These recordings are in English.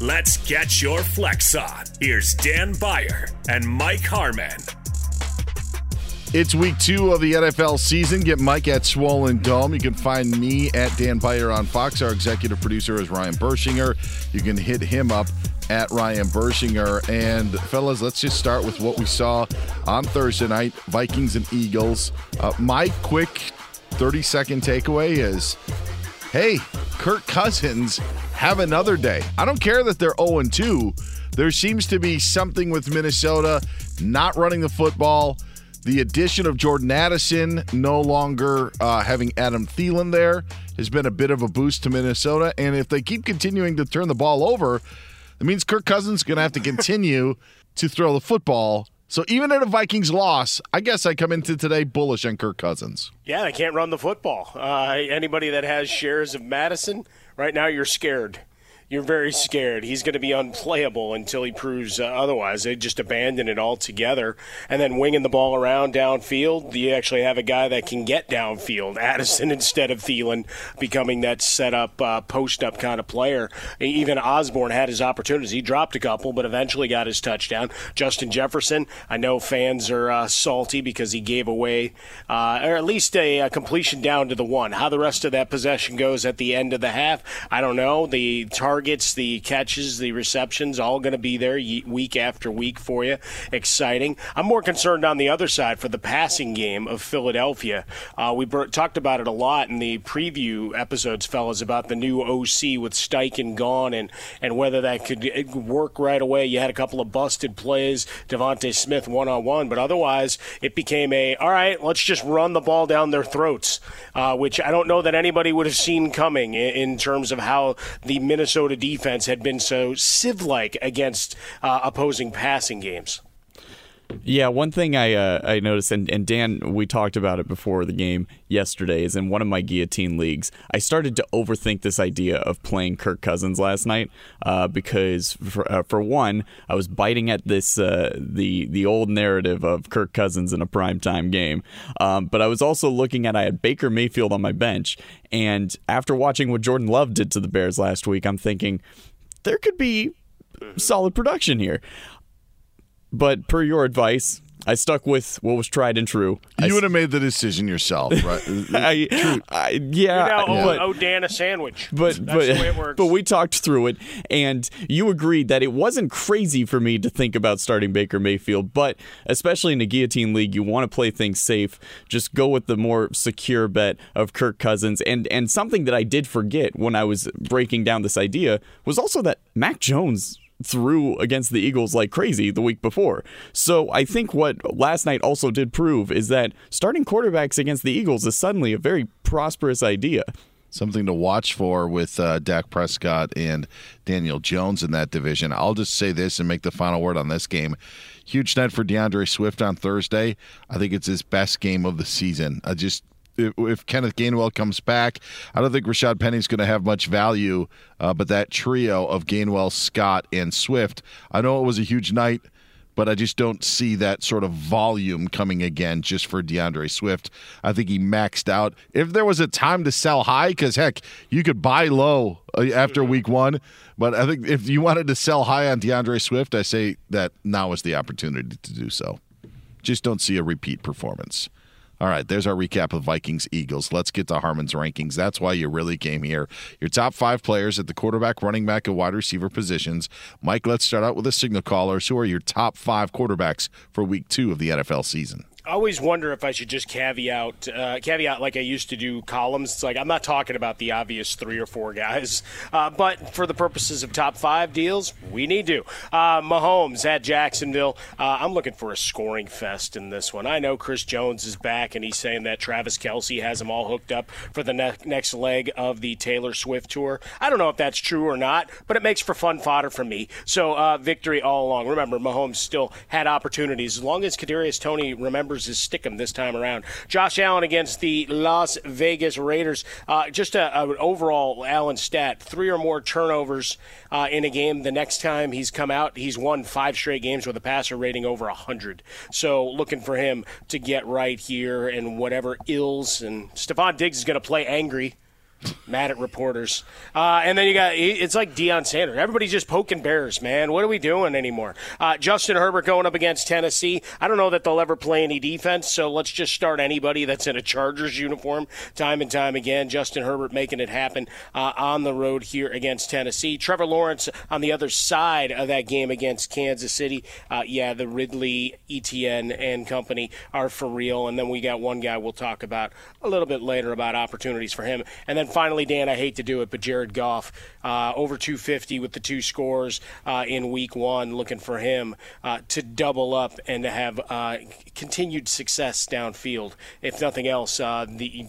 let's get your flex on. Here's Dan Beyer and Mike Harmon. It's week two of the NFL season. Get Mike at Swollen Dome. You can find me at Dan Beyer on Fox. Our executive producer is Ryan Burschinger. You can hit him up at Ryan Burschinger. And fellas, let's just start with what we saw on Thursday night Vikings and Eagles. Uh, my quick 30 second takeaway is hey, Kirk Cousins, have another day. I don't care that they're 0 2. There seems to be something with Minnesota not running the football the addition of Jordan Addison, no longer uh, having Adam Thielen there, has been a bit of a boost to Minnesota. And if they keep continuing to turn the ball over, it means Kirk Cousins is going to have to continue to throw the football. So even at a Vikings loss, I guess I come into today bullish on Kirk Cousins. Yeah, they can't run the football. Uh, anybody that has shares of Mattison, right now you're scared you're very scared. He's going to be unplayable until he proves uh, otherwise. They just abandon it altogether. And then winging the ball around downfield, you actually have a guy that can get downfield. Addison instead of Thielen becoming that set up, uh, post up kind of player. Even Osborne had his opportunities. He dropped a couple, but eventually got his touchdown. Justin Jefferson, I know fans are uh, salty because he gave away, uh, or at least a, a completion down to the one. How the rest of that possession goes at the end of the half, I don't know. The target targets, the catches, the receptions, all going to be there week after week for you. Exciting. I'm more concerned on the other side for the passing game of Philadelphia. Uh, we talked about it a lot in the preview episodes, fellas, about the new OC with Steichen gone and, and whether that could work right away. You had a couple of busted plays, DeVonta Smith one on one, but otherwise it became a all right. Let's just run the ball down their throats, uh, which I don't know that anybody would have seen coming in, in terms of how the Minnesota Minnesota defense had been so sieve like against uh, opposing passing games. Yeah, one thing I uh, I noticed, and, and Dan, we talked about it before the game yesterday, is in one of my guillotine leagues, I started to overthink this idea of playing Kirk Cousins last night uh, because, for, uh, for one, I was biting at this uh, the the old narrative of Kirk Cousins in a primetime game, um, but I was also looking at I had Baker Mayfield on my bench, and after watching what Jordan Love did to the Bears last week, I'm thinking there could be solid production here. But per your advice, I stuck with what was tried and true. You would have made the decision yourself, right? Uh, uh, I, I, yeah, you know, but, oh, Dan a sandwich. But That's but, the way it works. but we talked through it, and you agreed that it wasn't crazy for me to think about starting Baker Mayfield. But especially in a guillotine league, you want to play things safe. Just go with the more secure bet of Kirk Cousins. And and something that I did forget when I was breaking down this idea was also that Mac Jones threw against the Eagles like crazy the week before. So I think what last night also did prove is that starting quarterbacks against the Eagles is suddenly a very prosperous idea. Something to watch for with uh, Dak Prescott and Daniel Jones in that division. I'll just say this and make the final word on this game. Huge night for DeAndre Swift on Thursday. I think it's his best game of the season. I just if, Kenneth Gainwell comes back, I don't think Rashad Penny's going to have much value. Uh, but that trio of Gainwell, Scott, and Swift, I know it was a huge night, but I just don't see that sort of volume coming again just for DeAndre Swift. I think he maxed out. If there was a time to sell high, because heck, you could buy low uh, after week one, but I think if you wanted to sell high on DeAndre Swift, I say that now is the opportunity to do so. Just don't see a repeat performance. All right, there's our recap of Vikings Eagles. Let's get to Harmon's rankings. That's why you really came here. Your top five players at the quarterback, running back, and wide receiver positions. Mike, let's start out with the signal callers. Who are your top five quarterbacks for week two of the NFL season? I always wonder if I should just caveat uh, caveat like I used to do columns. It's like I'm not talking about the obvious three or four guys, uh, but for the purposes of top five deals, we need to. Uh, Mahomes at Jacksonville. Uh, I'm looking for a scoring fest in this one. I know Chris Jones is back, and he's saying that Travis Kelce has them all hooked up for the ne- next leg of the Taylor Swift tour. I don't know if that's true or not, but it makes for fun fodder for me. So uh, victory all along. Remember, Mahomes still had opportunities as long as Kadarius Toney remembers his stickum this time around. Josh Allen against the Las Vegas Raiders. Uh, just an overall Allen stat: three or more turnovers uh, in a game. The next time he's come out, he's won five straight games with a passer rating over hundred. So looking for him to get right here and whatever ills. And Stefon Diggs is going to play angry mad at reporters. Uh, and then you got it's like Deion Sanders. Everybody's just poking bears, man. What are we doing anymore? Uh, Justin Herbert going up against Tennessee. I don't know that they'll ever play any defense, so let's just start anybody that's in a Chargers uniform time and time again. Justin Herbert making it happen uh, on the road here against Tennessee. Trevor Lawrence on the other side of that game against Kansas City. Uh, yeah, the Ridley, Etienne, and company are for real. And then we got one guy we'll talk about a little bit later about opportunities for him. And then finally, Dan, I hate to do it, but Jared Goff uh, over 250 with the two scores uh, in week one, looking for him uh, to double up and to have uh, continued success downfield. If nothing else, uh, the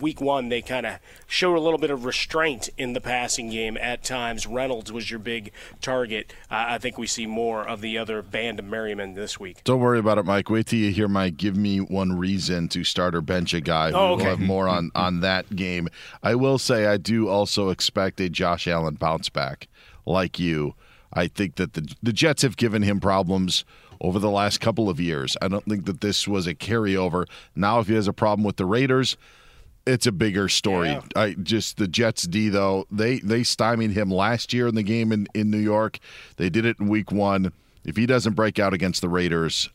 week one, they kind of showed a little bit of restraint in the passing game at times. Reynolds was your big target. Uh, I think we see more of the other band of Merriman this week. Don't worry about it, Mike. Wait till you hear my give me one reason to start or bench a guy. Oh, okay. We'll have more on, on that game. I will say I do also expect a Josh Allen bounce back like you. I think that the the Jets have given him problems over the last couple of years. I don't think that this was a carryover. Now, if he has a problem with the Raiders, it's a bigger story. Yeah. I just the Jets D though they they stymied him last year in the game in in New York. They did it in Week One. If he doesn't break out against the Raiders,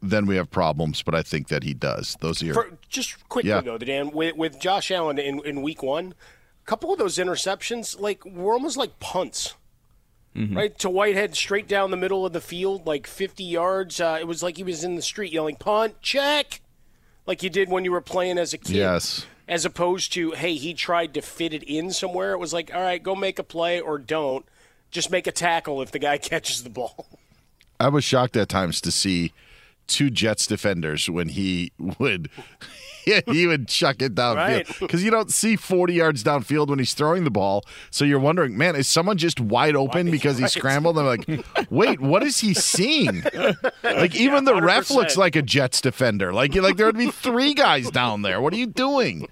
then we have problems. But I think that he does. Those are your For, just quickly Yeah. though, Dan, with, with Josh Allen in, in week one, a couple of those interceptions, like were almost like punts. Right to Whitehead, straight down the middle of the field, like 50 yards. Uh, it was like he was in the street yelling "punt, check," like you did when you were playing as a kid. yes. As opposed to, hey, he tried to fit it in somewhere. It was like, all right, go make a play or don't. Just make a tackle if the guy catches the ball. I was shocked at times to see two Jets defenders when he would he would chuck it downfield Right. because you don't see 40 yards downfield when he's throwing the ball. So you're wondering, man, is someone just wide open because he Right. scrambled? I'm like, wait, what is he seeing? Like even the ref looks like a Jets defender. Like like there would be three guys down there. What are you doing?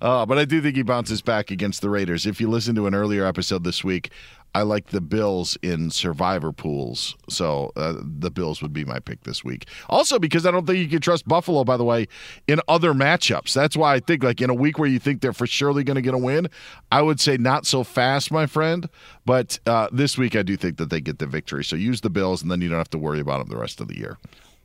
Uh, but I do think he bounces back against the Raiders. If you listen to an earlier episode this week, I like the Bills in survivor pools. So uh, the Bills would be my pick this week. Also, because I don't think you can trust Buffalo, by the way, in other matchups. That's why I think, like, in a week where you think they're for surely going to get a win, I would say not so fast, my friend. But uh, this week, I do think that they get the victory. So use the Bills, and then you don't have to worry about them the rest of the year.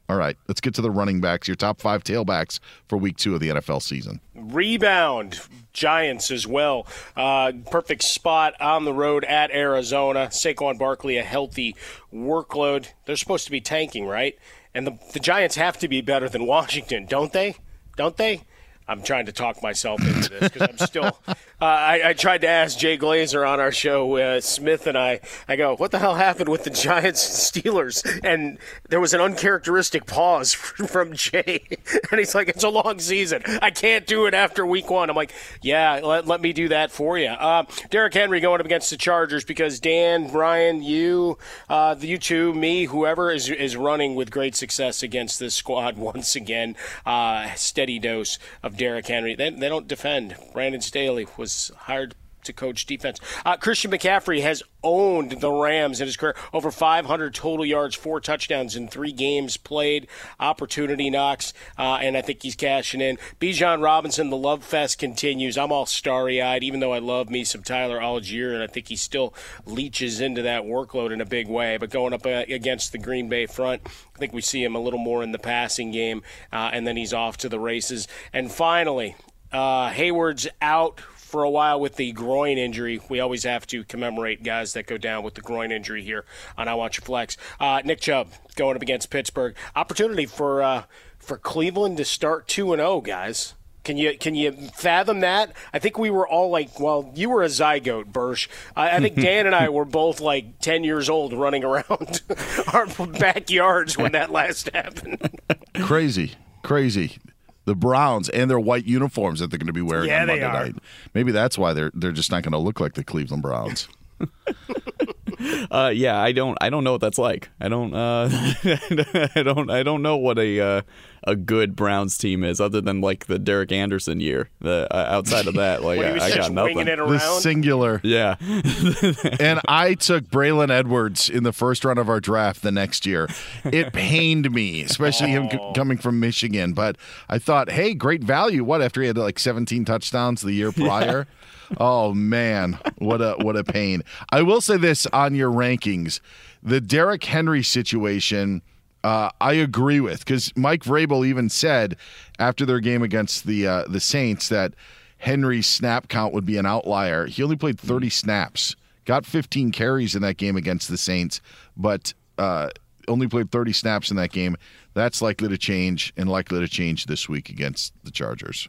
All right, let's get to the running backs, your top five tailbacks for week two of the NFL season. Rebound, Giants as well. Uh, perfect spot on the road at Arizona. Saquon Barkley, a healthy workload. They're supposed to be tanking, right? And the, the Giants have to be better than Washington, don't they? Don't they? I'm trying to talk myself into this because I'm still. Uh, I, I tried to ask Jay Glazer on our show, uh, Smith and I. I go, "What the hell happened with the Giants and Steelers?" And there was an uncharacteristic pause from Jay, and he's like, "It's a long season. I can't do it after Week One." I'm like, "Yeah, let, let me do that for you." Uh, Derrick Henry going up against the Chargers because Dan, Brian, you, uh, you two, me, whoever is is running with great success against this squad once again. Uh, steady dose of Derrick Henry. They, they don't defend. Brandon Staley was hired to coach defense. Uh, Christian McCaffrey has owned the Rams in his career. Over 500 total yards, four touchdowns in three games played. Opportunity knocks, uh, and I think he's cashing in. Bijan Robinson, the love fest continues. I'm all starry eyed, even though I love me some Tyler Allgeier, and I think he still leeches into that workload in a big way. But going up uh, against the Green Bay front, I think we see him a little more in the passing game, uh, and then he's off to the races. And finally, uh, Hayward's out for a while with the groin injury. We always have to commemorate guys that go down with the groin injury here on I Want Your Flex. Uh, Nick Chubb going up against Pittsburgh. Opportunity for uh, for Cleveland to start two and zero, guys. Can you can you fathom that? I think we were all like, well, you were a zygote, Bursch. I, I think Dan and I were both like ten years old, running around our backyards when that last happened. Crazy, crazy. The Browns and their white uniforms that they're going to be wearing Yeah, on Monday night. Maybe that's why they're they're just not going to look like the Cleveland Browns. Uh, yeah, I don't, I don't know what that's like. I don't, uh, I don't, I don't know what a uh, a good Browns team is, other than like the Derek Anderson year. The uh, outside of that, like When he was I, I got winging nothing. it The singular. Yeah, and I took Braylon Edwards in the first round of our draft the next year. It pained me, especially him c- coming from Michigan. But I thought, hey, great value. What after he had like 17 touchdowns the year prior? Oh man, what a what a pain. I will say this on your rankings, the Derrick Henry situation. Uh, I agree with because Mike Vrabel even said after their game against the uh, the Saints that Henry's snap count would be an outlier. He only played 30 snaps, got 15 carries in that game against the Saints, but uh, only played 30 snaps in that game. That's likely to change and likely to change this week against the Chargers.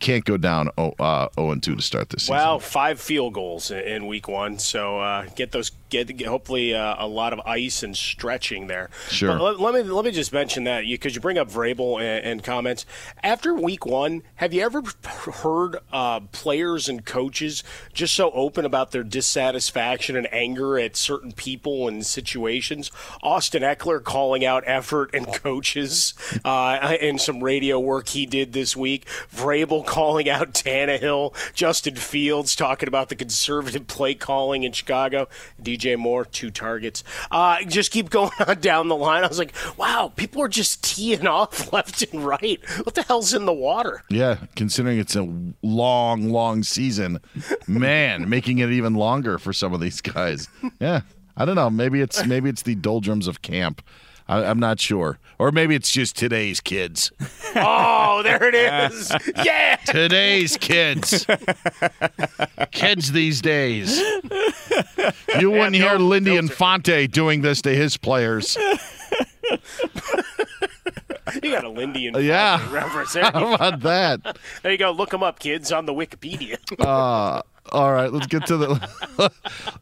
Can't go down 0 uh, 0 and 2 to start this season. Well, five field goals in, in week one, so uh, get those. Get, get hopefully uh, a lot of ice and stretching there. Sure. But let, let me let me just mention that because you, bring up Vrabel and, and comments after week one. Have you ever heard uh, players and coaches just so open about their dissatisfaction and anger at certain people and situations? Austin Ekeler calling out effort and coaches uh, in some radio work he did this week. Vrabel calling out Tannehill. Justin Fields talking about the conservative play calling in Chicago. DJ Moore, two targets. Uh, just keep going on down the line. I was like, wow, people are just teeing off left and right. What the hell's in the water? Yeah, considering it's a long, long season, man, making it even longer for some of these guys. Yeah, I don't know. Maybe it's maybe it's the doldrums of camp. I, I'm not sure, or maybe it's just today's kids. Oh, there it is. Yeah. Today's kids, kids these days. You wouldn't hear Lindy filter. Infante doing this to his players. You got a Lindy and Yeah. reference there. How about that? There you go. Look them up, kids, on the Wikipedia. Uh, All right, let's get to the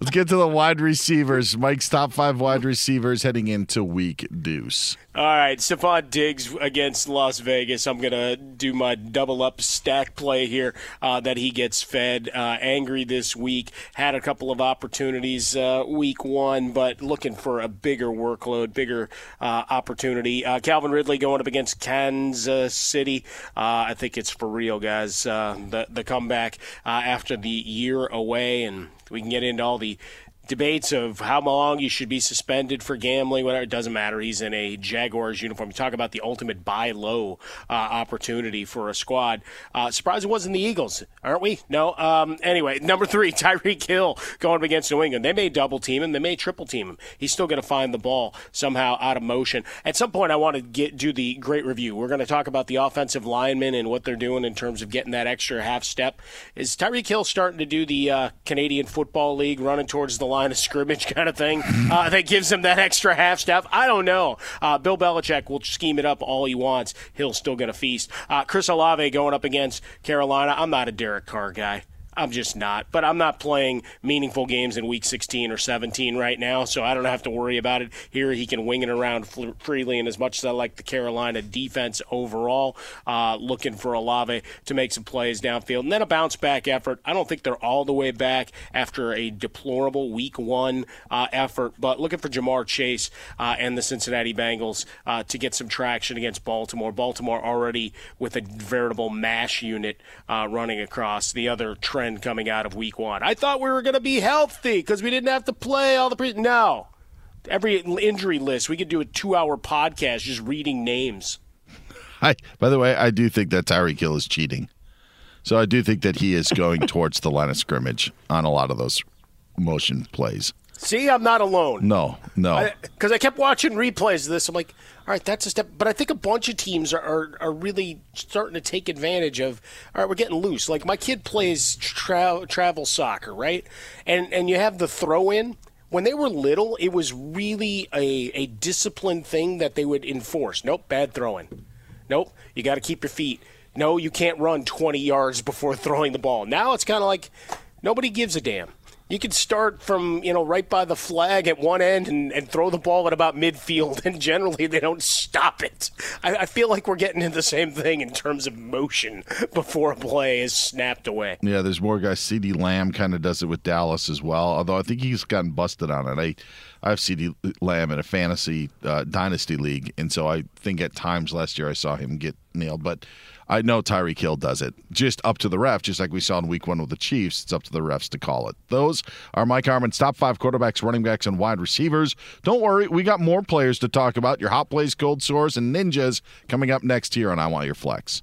let's get to the wide receivers. Mike's top five wide receivers heading into week deuce. All right, Stefon Diggs against Las Vegas. I'm to do my double up stack play here uh, that he gets fed. Uh, angry this week. Had a couple of opportunities uh, week one, but looking for a bigger workload, bigger uh, opportunity. Uh, Calvin Ridley going up against Kansas City. Uh, I think it's for real, guys. the, the comeback after the year away, and we can get into all the debates of how long you should be suspended for gambling, whatever. It doesn't matter. He's in a Jaguars uniform. You talk about the ultimate buy low uh, opportunity for a squad. Uh, it wasn't the Eagles, aren't we? No. Um, anyway, number three, Tyreek Hill going up against New England. They may double team him. They may triple team him. He's still going to find the ball somehow out of motion. At some point, I want to get do the great review. We're going to talk about the offensive linemen and what they're doing in terms of getting that extra half step. Is Tyreek Hill starting to do the uh, Canadian Football League, running towards the line of scrimmage kind of thing uh, that gives him that extra half step. I don't know. Uh, Bill Belichick will scheme it up all he wants. He'll still get a feast. Uh, Chris Olave going up against Carolina. I'm not a Derek Carr guy. I'm just not. But I'm not playing meaningful games in week 16 or 17 right now, so I don't have to worry about it. Here, he can wing it around freely, and as much as I like the Carolina defense overall, uh, looking for Olave to make some plays downfield. And then a bounce back effort. I don't think they're all the way back after a deplorable week one uh, effort, but looking for Ja'Marr Chase uh, and the Cincinnati Bengals uh, to get some traction against Baltimore. Baltimore already with a veritable mash unit uh, running across the other trend coming out of week one. I thought we were going to be healthy because we didn't have to play all the pre. No. Every injury list, we could do a two hour podcast just reading names. I, by the way, I do think that Tyreek Hill is cheating. So I do think that he is going towards the line of scrimmage on a lot of those motion plays. See, I'm not alone. No, no. Because I, I, kept watching replays of this. I'm like, all right, that's a step. But I think a bunch of teams are, are, are really starting to take advantage of, all right, we're getting loose. Like my kid plays tra- travel soccer, right? And, and you have the throw in. When they were little, it was really a, a disciplined thing that they would enforce. Nope, bad throwing. Nope, you got to keep your feet. No, you can't run 20 yards before throwing the ball. Now it's kind of like nobody gives a damn you could start from you know right by the flag at one end and, and throw the ball at about midfield, and generally they don't stop it. I, I, feel like we're getting into the same thing in terms of motion before a play is snapped away. Yeah, there's more guys. CeeDee Lamb kind of does it with Dallas as well, although I think he's gotten busted on it. I I have CeeDee Lamb in a fantasy uh, dynasty league, and so I think at times last year I saw him get nailed, but. I know Tyreek Hill does it. Just up to the ref, just like we saw in week one with the Chiefs. It's up to the refs to call it. Those are Mike Harmon's top five quarterbacks, running backs, and wide receivers. Don't worry, we got more players to talk about. Your hot plays, cold sores, and ninjas coming up next here on I Want Your Flex.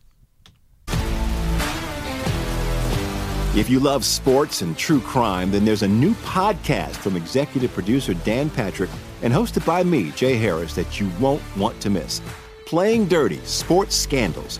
If you love sports and true crime, then there's a new podcast from executive producer Dan Patrick and hosted by me, Jay Harris, that you won't want to miss. Playing Dirty Sports Scandals.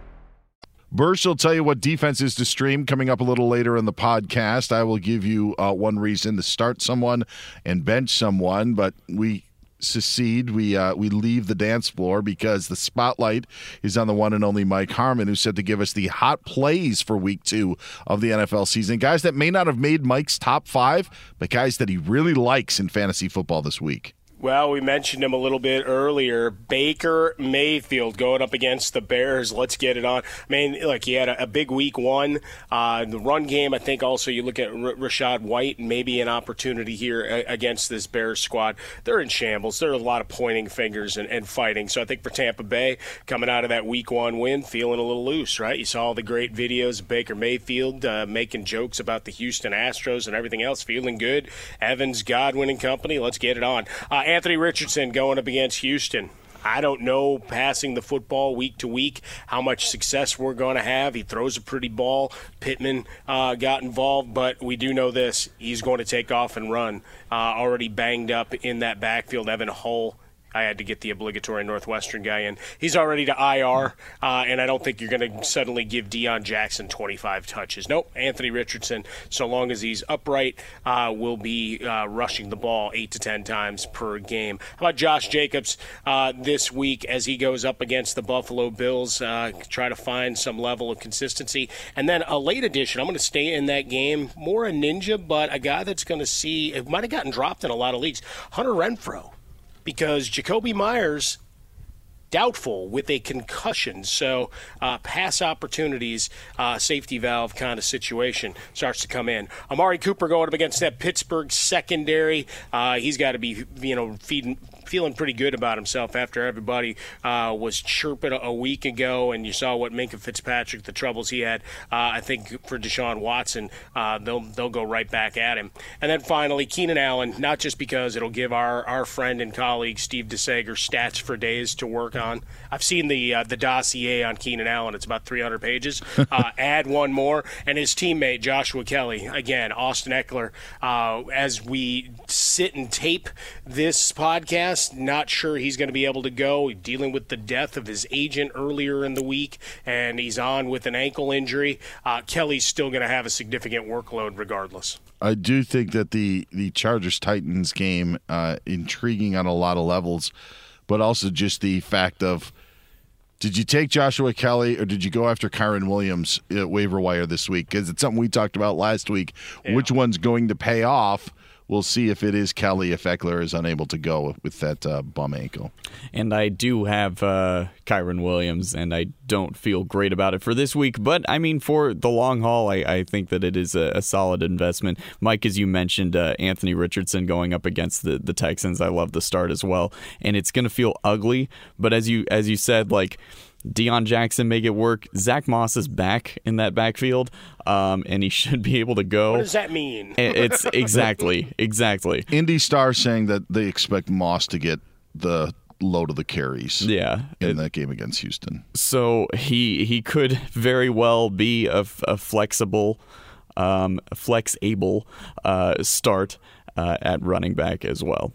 Bursch will tell you what defenses to stream coming up a little later in the podcast. I will give you uh, one reason to start someone and bench someone, but we secede. We uh, we leave the dance floor because the spotlight is on the one and only Mike Harmon, who's set to give us the hot plays for Week Two of the NFL season. Guys that may not have made Mike's top five, but guys that he really likes in fantasy football this week. Well, we mentioned him a little bit earlier. Baker Mayfield going up against the Bears. Let's get it on. I mean, like he had a, a big week one. Uh, the run game, I think also you look at R- Rachaad White, and maybe an opportunity here a- against this Bears squad. They're in shambles. There are a lot of pointing fingers and, and fighting. So I think for Tampa Bay, coming out of that week one win, feeling a little loose, right? You saw all the great videos of Baker Mayfield uh, making jokes about the Houston Astros and everything else, feeling good. Evans, Godwin, and company. Let's get it on. Uh, Anthony Richardson going up against Houston. I don't know passing the football week to week how much success we're going to have. He throws a pretty ball. Pittman uh, got involved, but we do know this: he's going to take off and run. Uh, already banged up in that backfield. Evan Hull I had to get the obligatory Northwestern guy in. He's already to IR, uh, and I don't think you're going to suddenly give Deon Jackson 25 touches. Nope, Anthony Richardson, so long as he's upright, uh, will be uh, rushing the ball eight to ten times per game. How about Josh Jacobs uh, this week as he goes up against the Buffalo Bills? Uh, try to find some level of consistency, and then a late addition. I'm going to stay in that game, more a ninja, but a guy that's going to see it might have gotten dropped in a lot of leagues. Hunter Renfrow because Jakobi Meyers doubtful with a concussion. So, uh, pass opportunities, uh, safety valve kind of situation starts to come in. Amari Cooper going up against that Pittsburgh secondary. Uh, he's got to be, you know, feeding, feeling pretty good about himself after everybody uh, was chirping a week ago, and you saw what Minkah Fitzpatrick, the troubles he had. Uh, I think for Deshaun Watson, uh, they'll they'll go right back at him. And then finally, Keenan Allen, not just because it'll give our, our friend and colleague Steve DeSager stats for days to work on. I've seen the uh, the dossier on Keenan Allen; it's about 300 pages. Uh, add one more, and his teammate Joshua Kelley again, Austin Ekeler. Uh, as we sit and tape this podcast, not sure he's going to be able to go. Dealing with the death of his agent earlier in the week, and he's on with an ankle injury. Uh, Kelley's still going to have a significant workload regardless. I do think that the the Chargers Titans game uh, intriguing on a lot of levels, but also just the fact of did you take Joshua Kelley or did you go after Kyren Williams at waiver wire this week? Because it's something we talked about last week. Yeah. Which one's going to pay off? We'll see if it is Kelley if Ekeler is unable to go with that uh, bum ankle. And I do have uh, Kyren Williams, and I don't feel great about it for this week. But I mean, for the long haul, I, I think that it is a, a, solid investment. Mike, as you mentioned, uh, Anthony Richardson going up against the, the Texans, I love the start as well. And it's going to feel ugly, but as you as you said, like Deon Jackson make it work. Zach Moss is back in that backfield, um, and he should be able to go. What does that mean? it's exactly, exactly. Indy Star saying that they expect Moss to get the load of the carries. Yeah, in that game against Houston. So he he could very well be a, a flexible, um, flex able uh, start uh, at running back as well.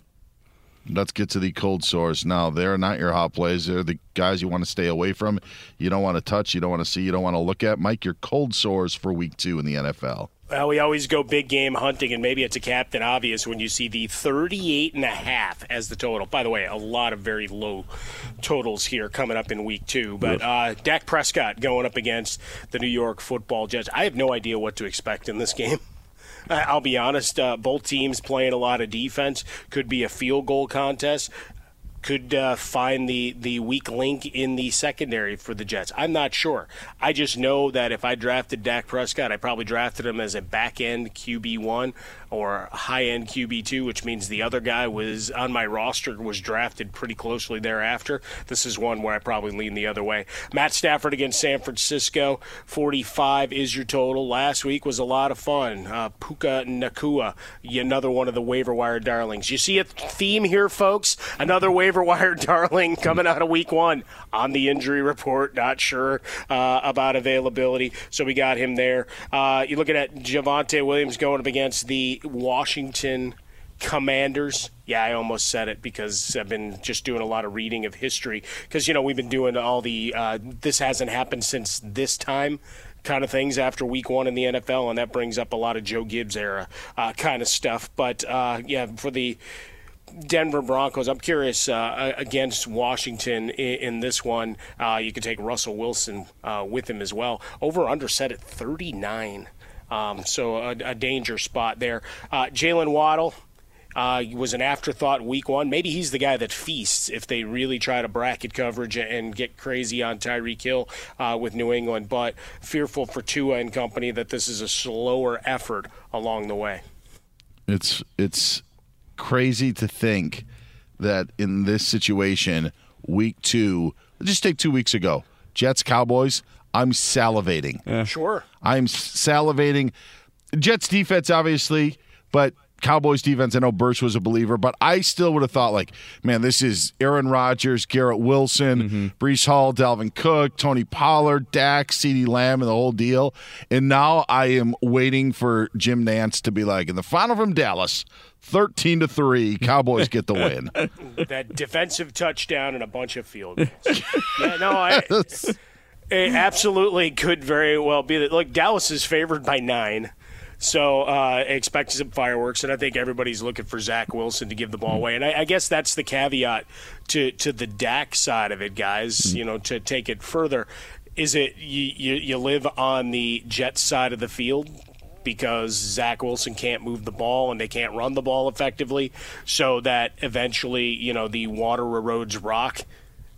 Let's get to the cold sores now. They're not your hot plays. They're the guys you want to stay away from. You don't want to touch. You don't want to see. You don't want to look at. Mike, your cold sores for week two in the NFL. Well, we always go big game hunting, and maybe it's a captain obvious when you see the 38 and a half as the total. By the way, a lot of very low totals here coming up in week two. But uh, Dak Prescott going up against the New York football Jets. I have no idea what to expect in this game. I'll be honest, uh, both teams playing a lot of defense. Could be a field goal contest could uh, find the, the weak link in the secondary for the Jets. I'm not sure. I just know that if I drafted Dak Prescott, I probably drafted him as a back end QB1 or high end QB2, which means the other guy was on my roster, was drafted pretty closely thereafter. This is one where I probably lean the other way. Matt Stafford against San Francisco, 45 is your total. Last week was a lot of fun. Uh, Puka Nacua, another one of the waiver wire darlings. You see a theme here, folks? Another waiver wire darling coming out of week one on the injury report. Not sure uh, about availability, so we got him there. Uh, you're looking at Javonte Williams going up against the Washington Commanders. Yeah, I almost said it because I've been just doing a lot of reading of history. Because, you know, we've been doing all the uh, this hasn't happened since this time kind of things after week one in the NFL, and that brings up a lot of Joe Gibbs era uh, kind of stuff. But, uh, yeah, for the. Denver Broncos. I'm curious uh, against Washington in, in this one. Uh, you could take Russell Wilson uh, with him as well. Over under set at 39. Um, so a, a, danger spot there. Uh, Jaylen Waddle. Uh, was an afterthought week one. Maybe he's the guy that feasts if they really try to bracket coverage and get crazy on Tyreek Hill uh, with New England. But fearful for Tua and company that this is a slower effort along the way. It's it's crazy to think that in this situation, week two, just take two weeks ago, Jets Cowboys. I'm salivating. Yeah. Sure. I'm salivating. Jets defense, obviously, but Cowboys defense. I know Bursch was a believer, but I still would have thought like, man, this is Aaron Rodgers, Garrett Wilson, mm-hmm. Breece Hall, Dalvin Cook, Tony Pollard, Dak, CeeDee Lamb, and the whole deal. And now I am waiting for Jim Nantz to be like, in the final from Dallas, 13 to 3 cowboys get the win that defensive touchdown and a bunch of field goals yeah no i it absolutely could very well be that. Look, Dallas is favored by nine. So uh, expect some fireworks, and I think everybody's looking for Zach Wilson to give the ball away. And I, I guess that's the caveat to to the Dak side of it, guys. You know, to take it further, is it you, you, you live on the Jets side of the field because Zach Wilson can't move the ball and they can't run the ball effectively, so that eventually you know the water erodes rock,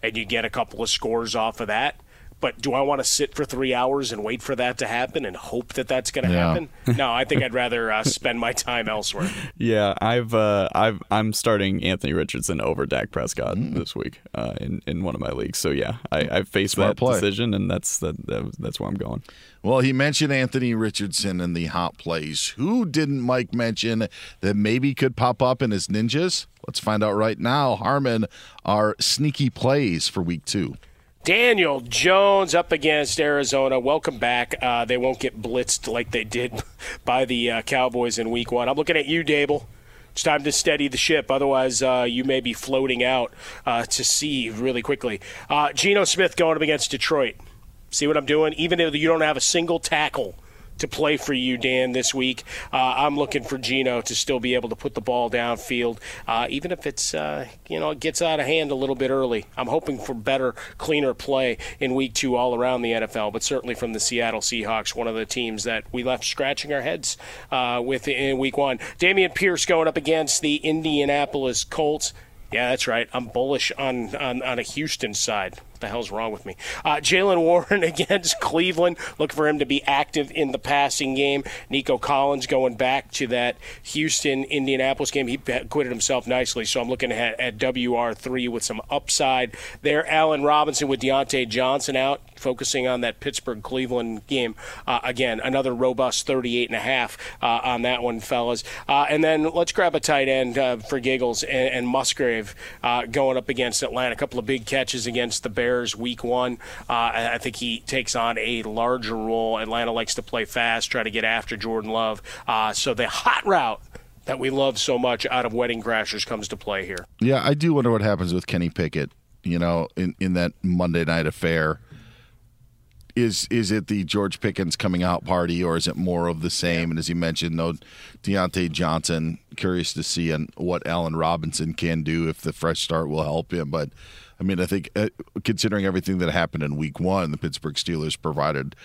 and you get a couple of scores off of that but do I want to sit for three hours and wait for that to happen and hope that that's going to yeah. happen? No, I think I'd rather uh, spend my time elsewhere. Yeah, I've uh, I've I'm starting Anthony Richardson over Dak Prescott mm. this week uh, in in one of my leagues. So yeah, I, I faced Smart that play. decision, and that's that, that that's where I'm going. Well, he mentioned Anthony Richardson in the hot plays. Who didn't Mike mention that maybe could pop up in his ninjas? Let's find out right now. Harmon, our sneaky plays for week two. Daniel Jones up against Arizona. Welcome back. Uh, they won't get blitzed like they did by the uh, Cowboys in Week One. I'm looking at you, Daboll. It's time to steady the ship. Otherwise, uh, you may be floating out uh, to sea really quickly. Uh, Geno Smith going up against Detroit. See what I'm doing? Even if you don't have a single tackle to play for you, Dan, this week. Uh, I'm looking for Geno to still be able to put the ball downfield, uh, even if it's uh, you know it gets out of hand a little bit early. I'm hoping for better, cleaner play in Week Two all around the NFL, but certainly from the Seattle Seahawks, one of the teams that we left scratching our heads uh, with in Week One. Dameon Pierce going up against the Indianapolis Colts. Yeah, that's right. I'm bullish on, on, on a Houston side. What the hell's wrong with me? Uh, Jaylen Warren against Cleveland. Look for him to be active in the passing game. Nico Collins going back to that Houston Indianapolis game. He acquitted himself nicely, so I'm looking at, at WR3 with some upside there. Allen Robinson with Diontae Johnson out focusing on that Pittsburgh Cleveland game. Uh, again, another robust 38 and a half uh, on that one, fellas. Uh, and then let's grab a tight end uh, for giggles and, and Musgrave uh, going up against Atlanta. A couple of big catches against the Bears week one. Uh, I think he takes on a larger role. Atlanta likes to play fast, try to get after Jordan Love. so the hot route that we love so much out of Wedding Crashers comes to play here. Yeah, I do wonder what happens with Kenny Pickett, you know, in, in that Monday night affair is is it the George Pickens coming out party, or is it more of the same? And as you mentioned, no Diontae Johnson. Curious to see and what Allen Robinson can do if the fresh start will help him. But I mean, I think uh, considering everything that happened in Week One, the Pittsburgh Steelers provided.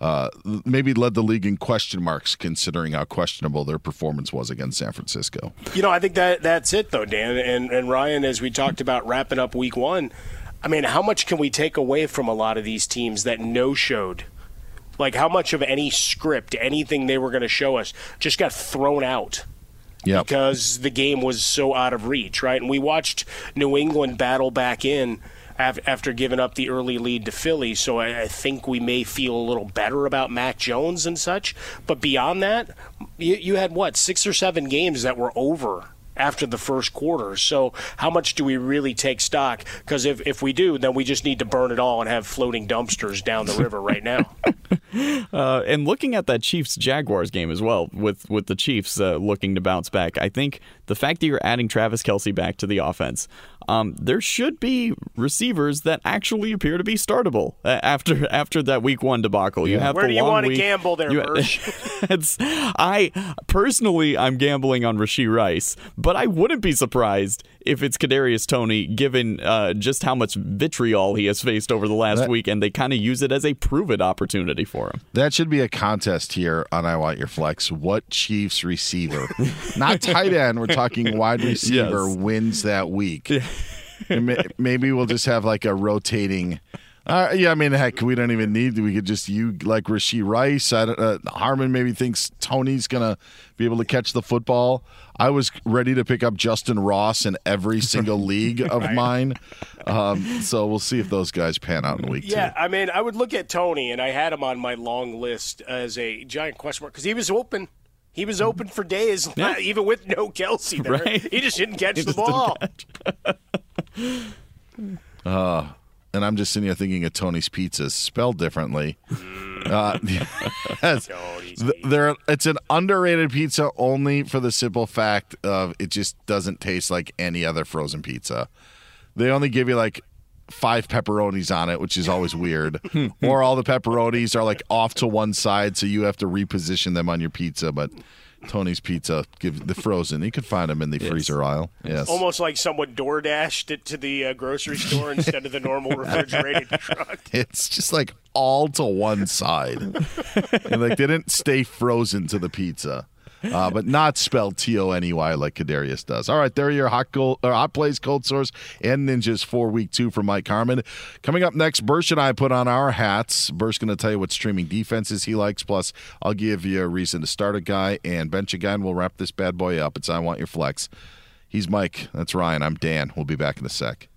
Uh, maybe led the league in question marks, considering how questionable their performance was against San Francisco. You know, I think that that's it, though, Dan and, and Ryan. As we talked about wrapping up Week One, I mean, how much can we take away from a lot of these teams that no showed? Like, how much of any script, anything they were going to show us, just got thrown out? Yep. Because the game was so out of reach, right? And we watched New England battle back in after giving up the early lead to Philly. So I think we may feel a little better about Mac Jones and such. But beyond that, you, had what, six or seven games that were over after the first quarter. So how much do we really take stock? Because if, if we do, then we just need to burn it all and have floating dumpsters down the river right now. uh, and looking at that Chiefs Jaguars game as well, with with the Chiefs uh, looking to bounce back, I think the fact that you're adding Travis Kelce back to the offense, um, there should be receivers that actually appear to be startable uh, after after that Week One debacle. Yeah. You have where do you want to gamble there, you, it's, I personally, I'm gambling on Rashee Rice, but I wouldn't be surprised if it's Kadarius Toney, given uh, just how much vitriol he has faced over the last that, week, and they kind of use it as a prove it opportunity for him. That should be a contest here on I Want Your Flex. What Chiefs receiver, not tight end, we're talking wide receiver, yes. wins that week? maybe we'll just have like a rotating. Uh, yeah, I mean, heck, we don't even need. We could just you like Rashee Rice. I, don't, uh, Harmon maybe thinks Toney's gonna be able to catch the football. I was ready to pick up Justyn Ross in every single league of right. mine. Um, so we'll see if those guys pan out in week yeah, two. I mean, I would look at Tony, and I had him on my long list as a giant question mark because he was open. He was open for days, yeah. even with no Kelce there. Right. He just didn't catch he the ball. Uh, and I'm just sitting here thinking of Tony's Pizzas, spelled differently. Uh, yes, there, it's an underrated pizza only for the simple fact of it just doesn't taste like any other frozen pizza. They only give you like five pepperonis on it, which is always weird. or all the pepperonis are like off to one side, so you have to reposition them on your pizza. But Tony's Pizza, give the frozen. You can find them in the yes. freezer aisle. Yes, almost like someone door dashed it to the uh, grocery store instead of the normal refrigerated truck. It's just like all to one side, and like they didn't stay frozen to the pizza uh, but not spelled T O N E Y like Kadarius does. All right, there are your hot gold, or hot plays, cold sores, and ninjas for week two for Mike Harmon. Coming up next, Bursch and I put on our hats. Bursch going to tell you what streaming defenses he likes. Plus, I'll give you a reason to start a guy and bench a guy, and we'll wrap this bad boy up. It's I Want Your Flex. He's Mike. That's Ryan. I'm Dan. We'll be back in a sec.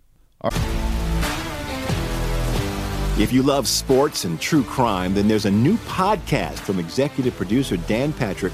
If you love sports and true crime, then there's a new podcast from executive producer Dan Patrick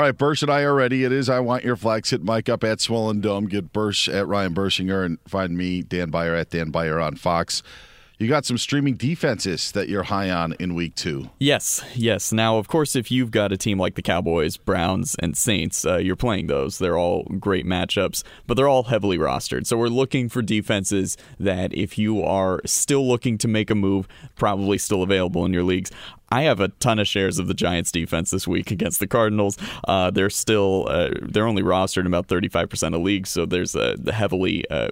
All right, Bursch and I are ready. It is I Want Your Flex. Hit Mike up at Swollen Dome. Get Bursch at Ryan Burschinger and find me, Dan Beyer, at Dan Beyer on Fox. You got some streaming defenses that you're high on in week two. Yes, yes. Now, of course, if you've got a team like the Cowboys, Browns, and Saints, uh, you're playing those. They're all great matchups, but they're all heavily rostered. So we're looking for defenses that, if you are still looking to make a move, probably still available in your leagues. I have a ton of shares of the Giants defense this week against the Cardinals. Uh, they're still uh, they're only rostered in about 35% of leagues, so there's a heavily uh,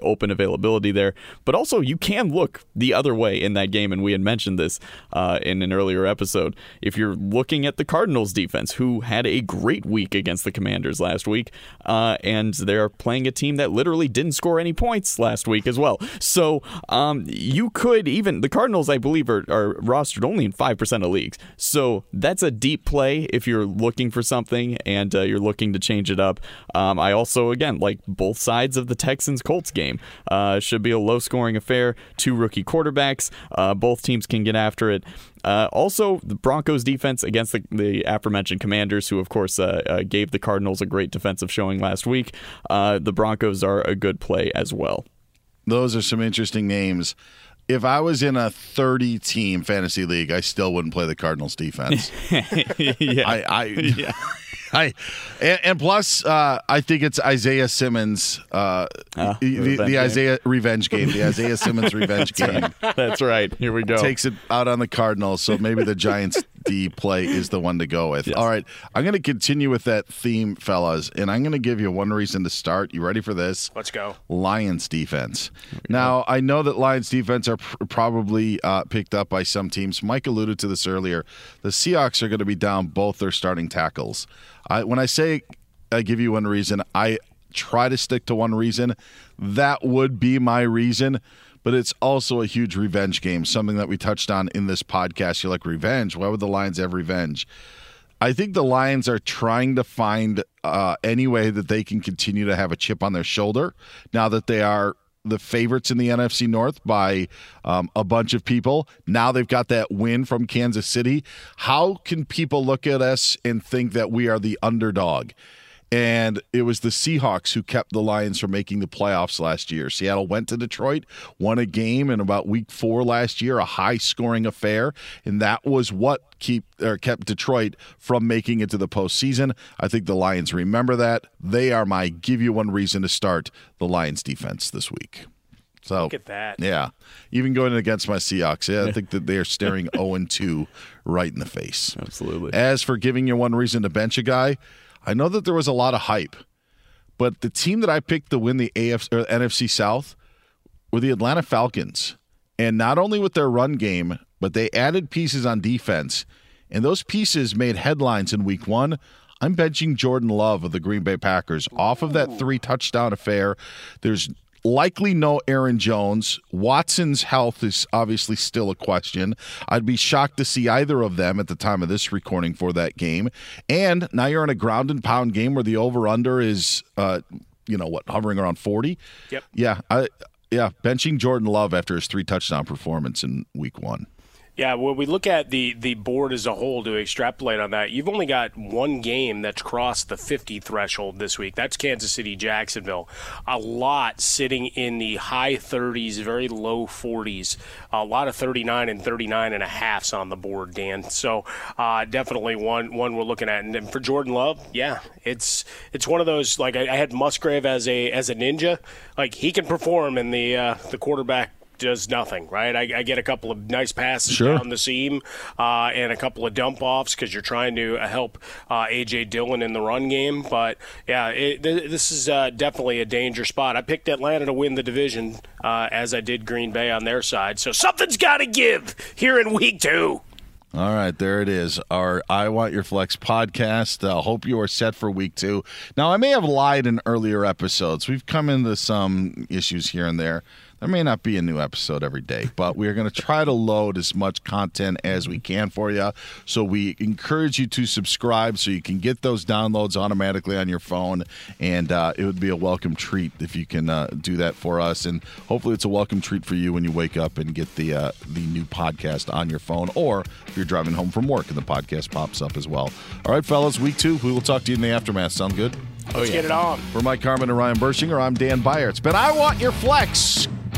open availability there. But also, you can look the other way in that game, and we had mentioned this uh, in an earlier episode. If you're looking at the Cardinals defense, who had a great week against the Commanders last week, uh, and they're playing a team that literally didn't score any points last week as well. So um, you could even the Cardinals, I believe, are, are rostered only in 5% of leagues. So that's a deep play if you're looking for something and uh, you're looking to change it up. Um, I also, again, like both sides of the Texans Colts game. Uh, should be a low scoring affair. Two rookie quarterbacks. Uh, both teams can get after it. Uh, also, the Broncos defense against the, the aforementioned Commanders, who of course uh, uh, gave the Cardinals a great defensive showing last week. Uh, the Broncos are a good play as well. Those are some interesting names if I was in a 30 team fantasy league, I still wouldn't play the Cardinals defense. yeah. I, I, yeah. I, and, and plus, uh, I think it's Isaiah Simmons, uh, uh, the, the, Isaiah revenge game, the Isaiah Simmons revenge game. That's right. Here we go. Takes it out on the Cardinals, so maybe the Giants D play is the one to go with. Yes. All right, I'm going to continue with that theme, fellas, and I'm going to give you one reason to start. You ready for this? Let's go. Lions defense. Now, I know that Lions defense are pr- probably uh, picked up by some teams. Mike alluded to this earlier. The Seahawks are going to be down both their starting tackles. I, when I say I give you one reason, I try to stick to one reason. That would be my reason but it's also a huge revenge game, something that we touched on in this podcast. You're like, revenge? Why would the Lions have revenge? I think the Lions are trying to find uh, any way that they can continue to have a chip on their shoulder now that they are the favorites in the NFC North by um, a bunch of people. Now they've got that win from Kansas City. How can people look at us and think that we are the underdog? And it was the Seahawks who kept the Lions from making the playoffs last year. Seattle went to Detroit, won a game in about week four last year, a high scoring affair. And that was what keep or kept Detroit from making it to the postseason. I think the Lions remember that. They are my give you one reason to start the Lions defense this week. So Look at that. Yeah. Even going against my Seahawks, yeah, I think that they are staring 0 and 2 right in the face. Absolutely. As for giving you one reason to bench a guy, I know that there was a lot of hype, but the team that I picked to win the AFC or NFC South were the Atlanta Falcons. And not only with their run game, but they added pieces on defense. And those pieces made headlines in week one. I'm benching Jordan Love of the Green Bay Packers off of that three touchdown affair. There's likely no Aaron Jones. Watson's health is obviously still a question. I'd be shocked to see either of them at the time of this recording for that game. And now you're in a ground and pound game where the over under is, uh, you know what, hovering around 40. Yep. Yeah. I, yeah. Benching Jordan Love after his three touchdown performance in week one. Yeah, when we look at the, the board as a whole to extrapolate on that, you've only got one game that's crossed the 50 threshold this week. That's Kansas City Jacksonville. A lot sitting in the high 30s, very low 40s. A lot of 39 and 39 and a halfs on the board, Dan. So uh, definitely one one we're looking at. And then for Jordan Love, yeah, it's it's one of those like I, I had Musgrave as a as a ninja. Like he can perform, in the uh, the quarterback does nothing, right? I, I, get a couple of nice passes sure. down the seam uh, and a couple of dump offs because you're trying to uh, help uh, AJ Dillon in the run game. But yeah, it, th- this is uh, definitely a danger spot. I picked Atlanta to win the division uh, as I did Green Bay on their side, so something's got to give here in week two. All right, there it is. Our I Want Your Flex podcast. Uh, hope you are set for week two. Now, I may have lied in earlier episodes. We've come into some issues here and there. There may not be a new episode every day, but we are going to try to load as much content as we can for you. So we encourage you to subscribe so you can get those downloads automatically on your phone. And uh, it would be a welcome treat if you can uh, do that for us. And hopefully, it's a welcome treat for you when you wake up and get the uh, the new podcast on your phone, or if you're driving home from work and the podcast pops up as well. All right, fellas, week two. We will talk to you in the aftermath. Sound good? Let's get it on. For Mike Harmon and Ryan Burschinger, I'm Dan Beyer. It's been I Want Your Flex.